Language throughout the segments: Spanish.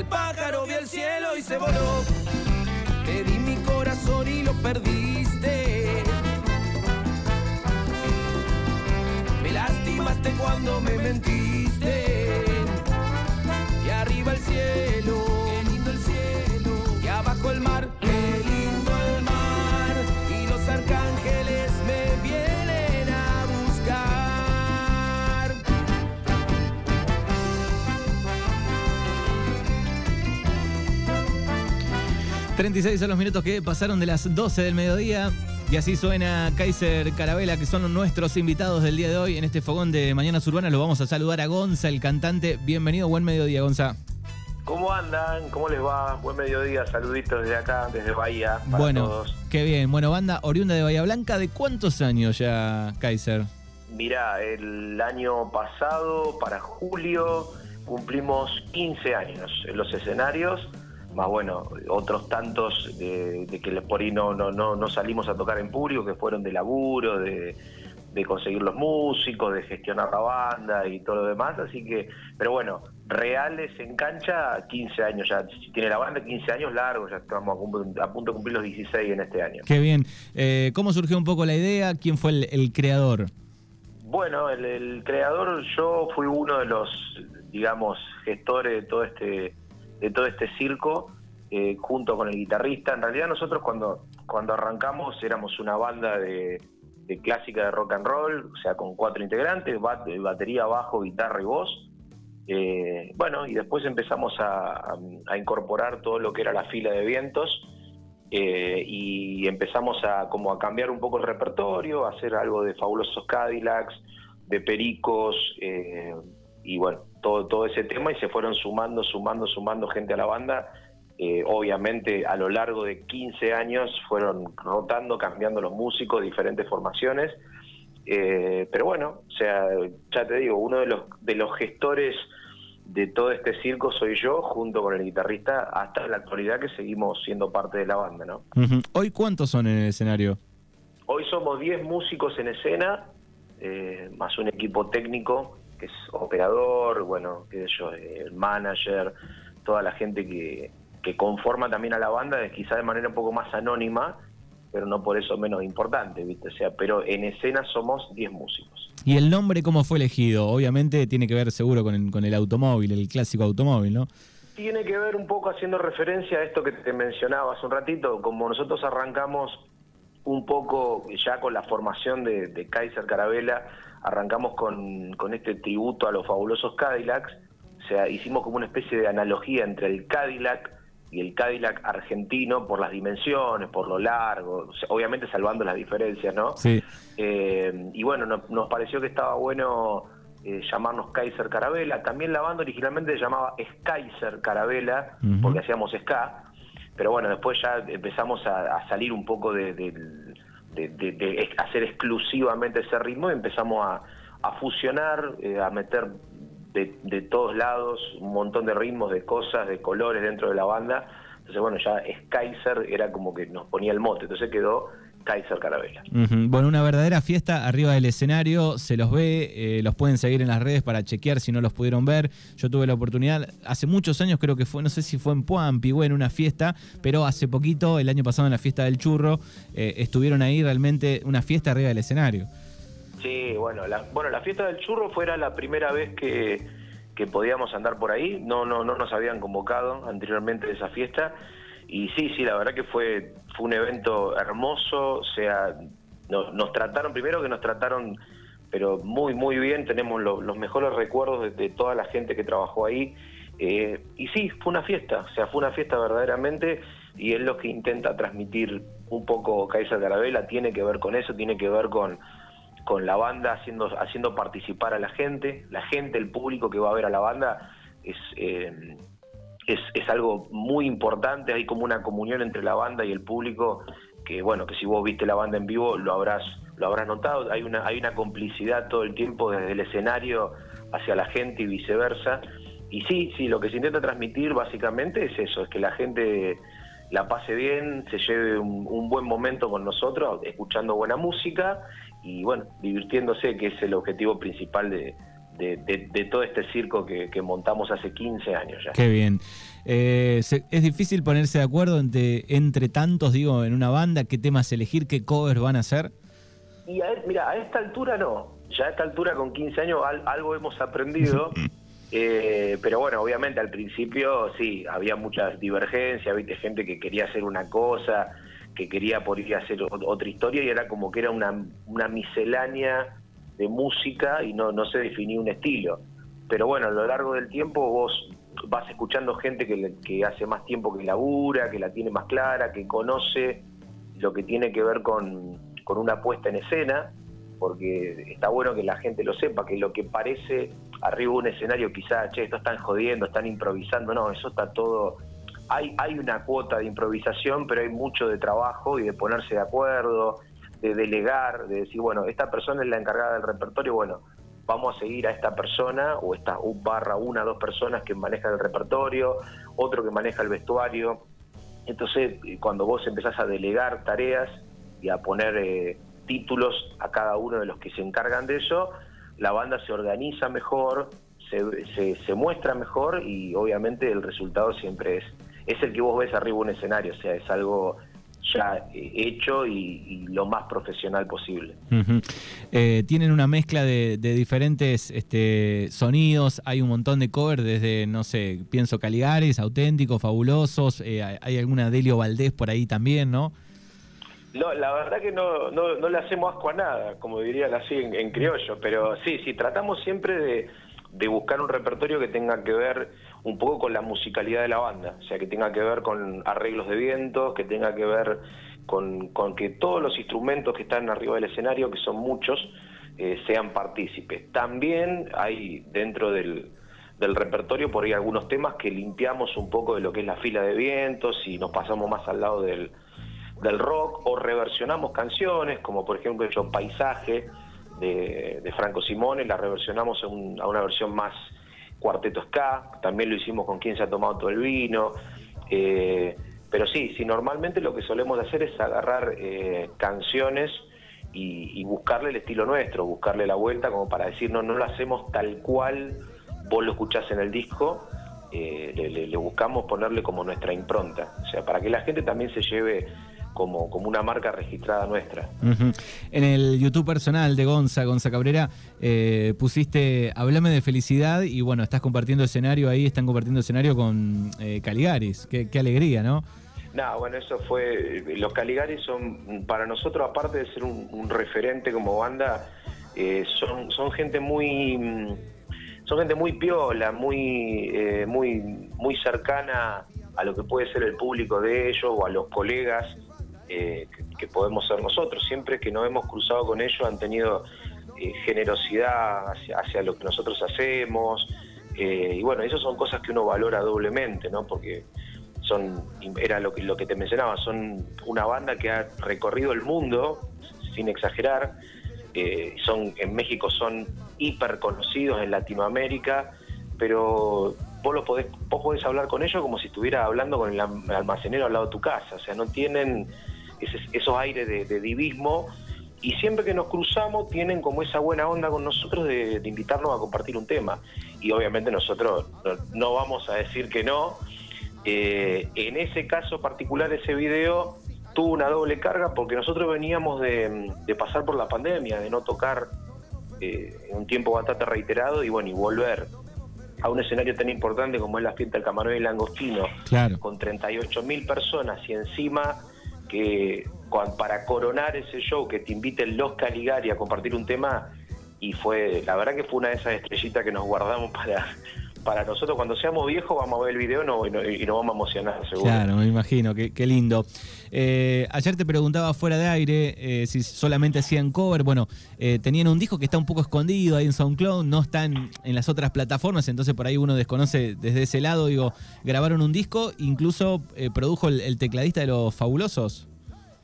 El pájaro vio el cielo y se voló. Te di mi corazón y lo perdiste. Me lastimaste cuando me mentiste. 36 son los minutos que pasaron de las 12 del mediodía. Y así suena Kaiser Carabela, que son nuestros invitados del día de hoy en este fogón de Mañanas Urbanas. Lo vamos a saludar a Gonza, el cantante. Bienvenido, buen mediodía, Gonza. ¿Cómo andan? ¿Cómo les va? Buen mediodía, saluditos desde acá, desde Bahía, para bueno, todos. qué bien. Bueno, banda oriunda de Bahía Blanca, ¿de cuántos años ya, Kaiser? Mirá, el año pasado, para julio, cumplimos 15 años en los escenarios, más bueno, otros tantos de, de que por ahí no, no, no, no salimos a tocar en público, que fueron de laburo, de, de conseguir los músicos, de gestionar la banda y todo lo demás, así que, pero bueno, reales en cancha, 15 años ya, si tiene la banda 15 años largos, ya estamos a, a punto de cumplir los 16 en este año. Qué bien. Eh, ¿Cómo surgió un poco la idea? ¿Quién fue el, el creador? Bueno, el, el creador, yo fui uno de los, digamos, gestores de todo este, de todo este circo, eh, junto con el guitarrista. En realidad nosotros cuando, cuando arrancamos éramos una banda de, clásica de rock and roll, o sea, con cuatro integrantes, bat- batería, bajo, guitarra y voz. Eh, bueno, y después empezamos a incorporar todo lo que era la fila de vientos eh, y empezamos a como a cambiar un poco el repertorio, a hacer algo de fabulosos Cadillacs, de Pericos eh, y bueno, todo, todo ese tema y se fueron sumando, sumando, sumando gente a la banda. Eh, obviamente a lo largo de 15 años fueron rotando, cambiando los músicos, diferentes formaciones. Eh, pero bueno, o sea, ya te digo, uno de los, de los gestores de todo este circo soy yo, junto con el guitarrista, hasta la actualidad que seguimos siendo parte de la banda, ¿no? ¿Hoy cuántos son en el escenario? Hoy somos 10 músicos en escena, eh, más un equipo técnico, que es operador, bueno, qué sé yo, eh, el manager, toda la gente que, que conforma también a la banda, quizá de manera un poco más anónima, pero no por eso menos importante, ¿viste? O sea, pero en escena somos 10 músicos. ¿Y el nombre cómo fue elegido? Obviamente tiene que ver seguro con el, con el automóvil, el clásico automóvil, ¿no? Tiene que ver un poco haciendo referencia a esto que te mencionaba hace un ratito, como nosotros arrancamos un poco ya con la formación de, de Kaiser Carabela, arrancamos con, con este tributo a los fabulosos Cadillacs, o sea, hicimos como una especie de analogía entre el Cadillac y el Cadillac argentino por las dimensiones, por lo largo, o sea, obviamente salvando las diferencias, ¿no? Sí. Eh, y bueno, no- nos pareció que estaba bueno eh, llamarnos Kaiser Carabela. También la banda originalmente se llamaba Kaiser Carabela, porque hacíamos ska. Pero bueno, después ya empezamos a, a salir un poco de, del- de- hacer exclusivamente ese ritmo y empezamos a, fusionar, eh, a meter de, de todos lados un montón de ritmos, de cosas, de colores dentro de la banda. Entonces, bueno, ya Kaiser era como que nos ponía el mote. Entonces quedó Kaiser Carabela. Bueno, una verdadera fiesta arriba del escenario, se los ve, eh, los pueden seguir en las redes para chequear si no los pudieron ver. Yo tuve la oportunidad, hace muchos años creo que fue, no sé si fue en Puampi o en una fiesta, pero hace poquito, el año pasado en la fiesta del churro, eh, estuvieron ahí realmente una fiesta arriba del escenario. Sí, bueno, la, bueno, la fiesta del churro fuera la primera vez que, que podíamos andar por ahí. No, no, no nos habían convocado anteriormente de esa fiesta. Y sí, sí, la verdad que fue, fue un evento hermoso. O sea, no- nos trataron, primero que nos trataron, pero muy, muy bien. Tenemos lo- los mejores recuerdos de, de toda la gente que trabajó ahí. Eh, y sí, fue una fiesta, o sea, fue una fiesta verdaderamente y es lo que intenta transmitir un poco Kaiser Carabela, tiene que ver con eso, tiene que ver con, con la banda haciendo, haciendo participar a la gente, la gente, el público que va a ver a la banda es, eh, es, es algo muy importante, hay como una comunión entre la banda y el público que bueno, que si vos viste la banda en vivo lo habrás, lo habrás notado, hay una, hay una complicidad todo el tiempo desde el escenario hacia la gente y viceversa. Y sí, sí, lo que se intenta transmitir básicamente es eso, es que la gente la pase bien, se lleve un, un buen momento con nosotros, escuchando buena música y bueno, divirtiéndose, que es el objetivo principal de, de, todo este circo que, montamos hace 15 años ya. Qué bien. Eh, es difícil ponerse de acuerdo entre, entre tantos, digo, en una banda, qué temas elegir, qué covers van a hacer. Y mira, a esta altura no. Ya a esta altura, con 15 años, algo hemos aprendido. Eh, pero bueno, obviamente al principio sí, había muchas divergencias, viste, gente que quería hacer una cosa, que quería por ir a hacer otra historia y era como que era una, una miscelánea de música y no, no se definía un estilo. Pero bueno, a lo largo del tiempo vos vas escuchando gente que, que hace más tiempo que labura, que la tiene más clara, que conoce lo que tiene que ver con, con una puesta en escena, porque está bueno que la gente lo sepa, que lo que parece arriba de un escenario quizás, che, esto están jodiendo, están improvisando, no, eso está todo... Hay, hay una cuota de improvisación, pero hay mucho de trabajo y de ponerse de acuerdo, de delegar, de decir, bueno, esta persona es la encargada del repertorio, bueno, vamos a seguir a esta persona o esta un barra una, dos personas que manejan el repertorio, otro que maneja el vestuario. Entonces, cuando vos empezás a delegar tareas y a poner eh, títulos a cada uno de los que se encargan de eso, la banda se organiza mejor, se, se, muestra mejor y obviamente el resultado siempre es, es el que vos ves arriba un escenario, o sea, es algo ya eh, hecho y, lo más profesional posible. Eh, tienen una mezcla de, diferentes este, sonidos, hay un montón de covers desde, no sé, pienso Caligares, auténticos, fabulosos, eh, hay alguna Delio Valdés por ahí también, ¿no? No, la verdad que no, no, le hacemos asco a nada, como dirían así en, criollo, pero sí, sí, tratamos siempre de, de, buscar un repertorio que tenga que ver un poco con la musicalidad de la banda, o sea, que tenga que ver con arreglos de vientos, que tenga que ver con, con que todos los instrumentos que están arriba del escenario, que son muchos, eh, sean partícipes. También hay dentro del, del repertorio por ahí algunos temas que limpiamos un poco de lo que es la fila de vientos y nos pasamos más al lado del del rock o reversionamos canciones, como por ejemplo hecho Paisaje de, Franco Simone, la reversionamos a una versión más cuarteto ska, también lo hicimos con quien se ha tomado todo el vino, eh, pero sí, sí, normalmente lo que solemos hacer es agarrar eh, canciones y, buscarle el estilo nuestro, buscarle la vuelta como para decir, no, no lo hacemos tal cual vos lo escuchás en el disco, eh, le, buscamos ponerle como nuestra impronta, o sea, para que la gente también se lleve como, como una marca registrada nuestra. En el YouTube personal de Gonza, Gonza Cabrera, eh, pusiste Hablame de felicidad y bueno, estás compartiendo escenario ahí, están compartiendo escenario con eh, Caligaris. Qué, alegría, ¿no? No, bueno, eso fue. Los Caligaris son, para nosotros, aparte de ser un, referente como banda, eh, son, son gente muy. Son gente muy piola, muy, muy, muy cercana a lo que puede ser el público de ellos o a los colegas eh, que, podemos ser nosotros. Siempre que nos hemos cruzado con ellos han tenido eh, generosidad hacia, lo que nosotros hacemos. Eh, y bueno, esas son cosas que uno valora doblemente, ¿no? Porque son, era lo que, lo que te mencionaba, son una banda que ha recorrido el mundo, sin exagerar. son En México son hiper conocidos en Latinoamérica, pero vos, lo podés, vos podés hablar con ellos como si estuviera hablando con el almacenero al lado de tu casa. O sea, no tienen esos aires de, divismo y siempre que nos cruzamos tienen como esa buena onda con nosotros de, invitarnos a compartir un tema. Y obviamente nosotros no, vamos a decir que no. Eh, en ese caso particular, ese video tuvo una doble carga porque nosotros veníamos de, pasar por la pandemia, de no tocar eh, en un tiempo bastante reiterado y bueno, y volver a un escenario tan importante como es la fiesta del camarón y langostino, con 38 mil personas y encima que para coronar ese show que te inviten los Caligari a compartir un tema y fue, la verdad que fue una de esas estrellitas que nos guardamos para, para nosotros cuando seamos viejos vamos a ver el video no, y, nos vamos a emocionar, seguro. Claro, me imagino, qué, lindo. Eh, ayer te preguntaba fuera de aire eh, si solamente hacían cover. Bueno, eh, tenían un disco que está un poco escondido ahí en SoundCloud, no están en las otras plataformas, entonces por ahí uno desconoce desde ese lado. Digo, grabaron un disco, incluso produjo el, tecladista de Los Fabulosos.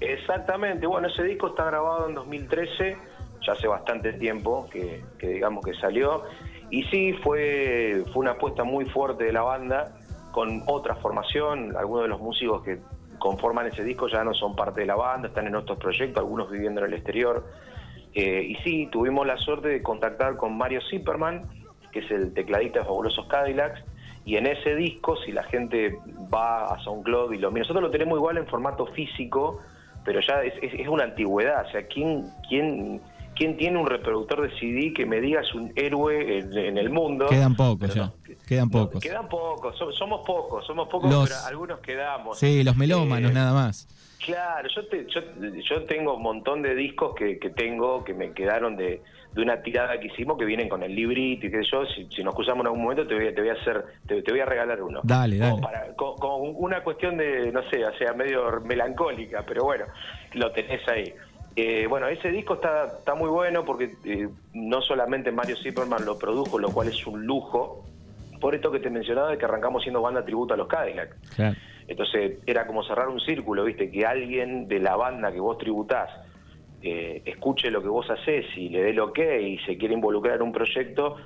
Exactamente, bueno, ese disco está grabado en 2013, ya hace bastante tiempo que, que digamos que salió. Y sí, fue, fue una apuesta muy fuerte de la banda, con otra formación, algunos de los músicos que conforman ese disco ya no son parte de la banda, están en otros proyectos, algunos viviendo en el exterior. Eh, y sí, tuvimos la suerte de contactar con Mario Zipperman, que es el tecladista de Fabulosos Cadillacs, y en ese disco, si la gente va a SoundCloud y lo mira, nosotros lo tenemos igual en formato físico, pero ya es, es, es una antigüedad, o sea, ¿quién, quién ¿quién tiene un reproductor de CD que me diga es un héroe en, el mundo? Quedan pocos ya, quedan pocos. quedan pocos, somos pocos, somos pocos, pero algunos quedamos. Sí, los melómanos eh, nada más. Claro, yo, yo, yo, tengo un montón de discos que, que tengo que me quedaron de, de, una tirada que hicimos que vienen con el librito y qué sé yo. Si, si nos cruzamos en algún momento te voy, te voy a hacer, te, voy a regalar uno. Dale, dale. con, una cuestión de, no sé, o sea, medio melancólica, pero bueno, lo tenés ahí. Eh, bueno, ese disco está, está muy bueno porque eh, no solamente Mario Zipperman lo produjo, lo cual es un lujo, por esto que te mencionaba de que arrancamos siendo banda tributo a los Cadillac. Entonces era como cerrar un círculo, ¿viste? Que alguien de la banda que vos tributás eh, escuche lo que vos haces y le dé lo que y se quiere involucrar en un proyecto,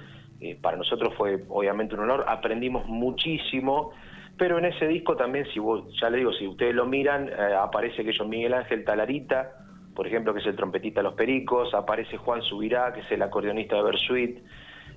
para nosotros fue obviamente un honor, aprendimos muchísimo. Pero en ese disco también, si vos, ya le digo, si ustedes lo miran, aparece que yo Miguel Ángel Talarita, por ejemplo, que es el trompetista de Los Pericos, aparece Juan Subirá, que es el acordeonista de Bersuit,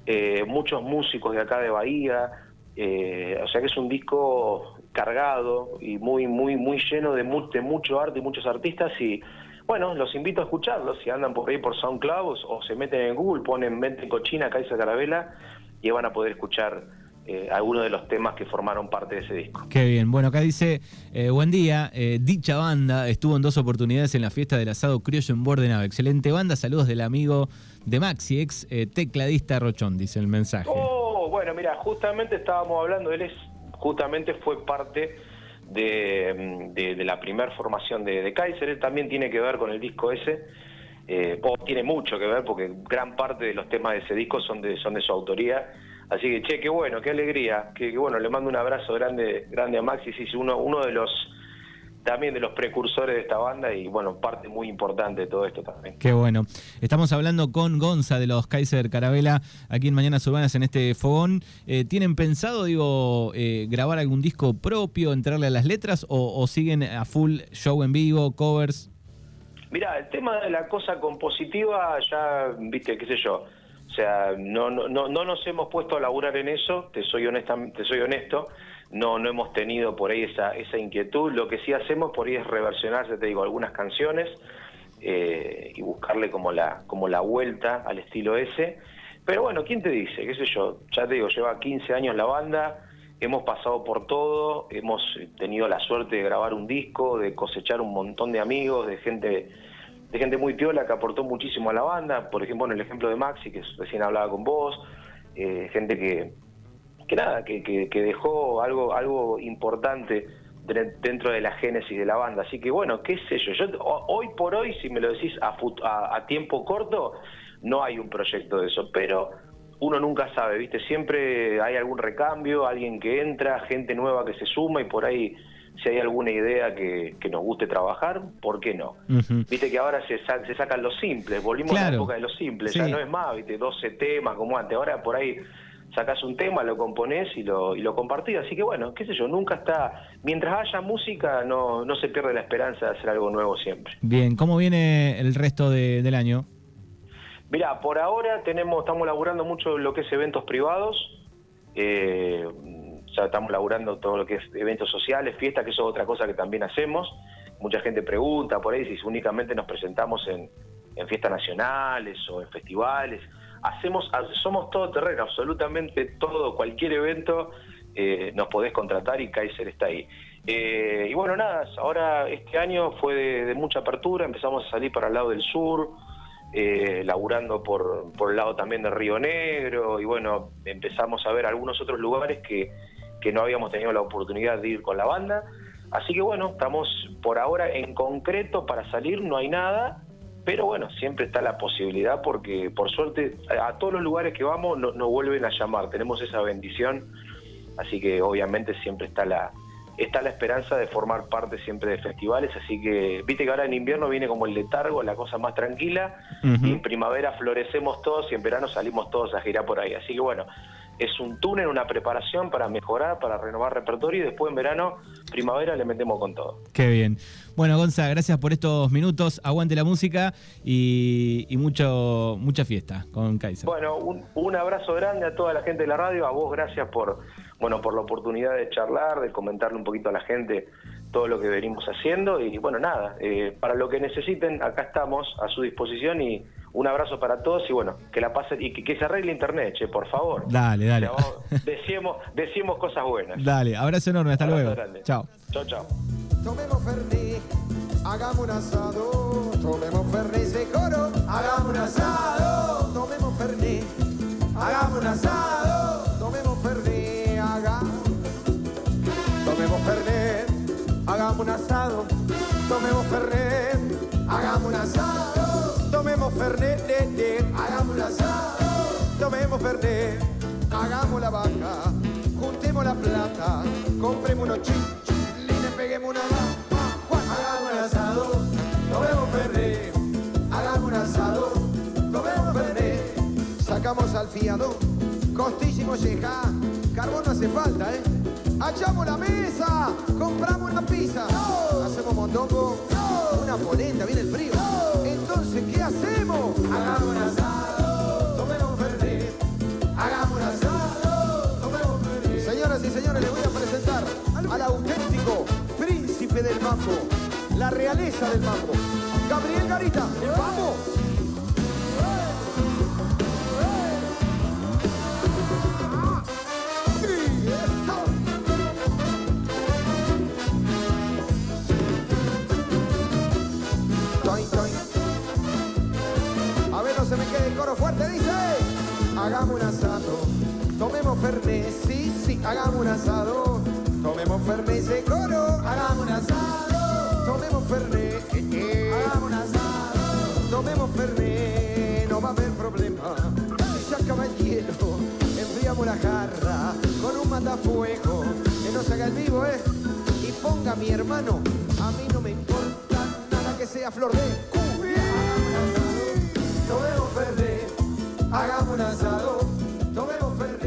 eh, muchos músicos de acá de Bahía, eh, o sea que es un disco cargado y muy, muy, muy lleno de, mucho arte y muchos artistas y bueno, los invito a escucharlos, si andan por ahí por SoundCloud o se meten en Google, ponen Mente Cochina, Caiza Carabela y van a poder escuchar eh, algunos de los temas que formaron parte de ese disco. Qué bien. Bueno, acá dice, eh, buen día, eh, dicha banda estuvo en dos oportunidades en la fiesta del asado criollo en Bordenave. Excelente banda, saludos del amigo de Maxi, ex tecladista Rochón, dice el mensaje. Oh, bueno, mira, justamente estábamos hablando, él es, justamente fue parte de, la primera formación de, de, Kaiser, él también tiene que ver con el disco ese. o tiene mucho que ver porque gran parte de los temas de ese disco son de, son de su autoría Así que, che, qué bueno, qué alegría. Que, bueno, le mando un abrazo grande, grande a Maxi, sí, uno, uno de los también de los precursores de esta banda y bueno, parte muy importante de todo esto también. Qué bueno. Estamos hablando con Gonza de los Kaiser Carabela aquí en Mañanas Urbanas en este fogón. Eh, ¿Tienen pensado, digo, eh, grabar algún disco propio, entrarle a las letras o, o siguen a full show en vivo, covers? Mira, el tema de la cosa compositiva ya, viste, qué sé yo, o sea, no, no, no, no nos hemos puesto a laburar en eso, te soy, honesta, te soy honesto, no, no hemos tenido por ahí esa, esa inquietud. Lo que sí hacemos por ahí es reversionar, ya te digo, algunas canciones eh, y buscarle como la, como la vuelta al estilo ese. Pero bueno, ¿quién te dice? ¿Qué sé yo? Ya te digo, lleva 15 años la banda, hemos pasado por todo, hemos tenido la suerte de grabar un disco, de cosechar un montón de amigos, de gente de gente muy piola que aportó muchísimo a la banda, por ejemplo, en el ejemplo de Maxi, que recién hablaba con vos, eh, gente que, que nada, que, que, dejó algo, algo importante dentro de la génesis de la banda. Así que bueno, qué sé yo, yo hoy por hoy, si me lo decís a, a, tiempo corto, no hay un proyecto de eso, pero uno nunca sabe, ¿viste? Siempre hay algún recambio, alguien que entra, gente nueva que se suma y por ahí si hay alguna idea que, nos guste trabajar, ¿por qué no? Viste que ahora se, se sacan los simples, volvimos a la época de los simples, ya no es más, viste, 12 temas como antes, ahora por ahí sacas un tema, lo componés y lo, y lo compartís, así que bueno, qué sé yo, nunca está, mientras haya música no, no se pierde la esperanza de hacer algo nuevo siempre. Bien, ¿cómo viene el resto del año? Mira, por ahora tenemos, estamos laburando mucho lo que es eventos privados, eh, ya estamos laburando todo lo que es eventos sociales, fiestas, que eso es otra cosa que también hacemos. Mucha gente pregunta por ahí si únicamente nos presentamos en, fiestas nacionales o en festivales. Hacemos, somos todo terreno, absolutamente todo, cualquier evento eh, nos podés contratar y Kaiser está ahí. Eh, y bueno, nada, ahora este año fue de, mucha apertura, empezamos a salir para el lado del sur, eh, laburando por, por el lado también de Río Negro, y bueno, empezamos a ver algunos otros lugares que, que no habíamos tenido la oportunidad de ir con la banda. Así que bueno, estamos por ahora en concreto para salir, no hay nada, pero bueno, siempre está la posibilidad porque por suerte a todos los lugares que vamos nos vuelven a llamar, tenemos esa bendición, así que obviamente siempre está la, está la esperanza de formar parte siempre de festivales, así que viste que ahora en invierno viene como el letargo, la cosa más tranquila, y en primavera florecemos todos y en verano salimos todos a girar por ahí, así que bueno, es un túnel, una preparación para mejorar, para renovar repertorio y después en verano, primavera le metemos con todo. Qué bien. Bueno, Gonza, gracias por estos minutos. Aguante la música y, mucho, mucha fiesta con Kaiser. Bueno, un, abrazo grande a toda la gente de la radio, a vos gracias por, bueno, por la oportunidad de charlar, de comentarle un poquito a la gente todo lo que venimos haciendo y bueno, nada, eh, para lo que necesiten, acá estamos a su disposición y un abrazo para todos y bueno, que la pasen y que, se arregle internet, che, por favor. Dale, dale. decimos, decimos cosas buenas. Dale, abrazo enorme, hasta luego. Chao. Chao, chao. Tomemos Fernet, hagamos un asado. Tomemos Fernet, ese coro, hagamos un asado. Tomemos Fernet, hagamos un asado. Hagamos un asado. Tomemos Fernet, hagamos un asado. Tomemos Fernet, hagamos un asado. Tomemos Fernet, hagamos la vaca. Juntemos la plata, compremos unos chicos peguemos una hagamos un asado, tomemos ferré, hagamos un asado, tomemos ferré, sacamos al fiado, costísimo llega, carbón no hace falta, ¿eh? Hachamos la mesa, compramos una pizza, hacemos mondongo, una polenta, viene el frío. Entonces, ¿qué hacemos? Hagamos un asado, tomemos ferré, hagamos un asado, tomemos ferré. Señoras y señores, les voy a presentar al auténtico del mambo, la realeza del mambo. Gabriel Garita, ¡vamos! Hagamos un asado, tomemos Fernet, sí, sí, hagamos un asado. Tomemos Fernet ese coro, hagamos un asado. Tomemos Fernet, eh, eh. hagamos un asado. Tomemos Fernet, no va a haber problema. Ya hielo, enfriamos la jarra con un matafuego. Que no se haga el vivo, ¿eh? Y ponga mi hermano, a mí no me importa nada que sea flor de cumbia. Tomemos Fernet, hagamos un asado, tomemos fernet.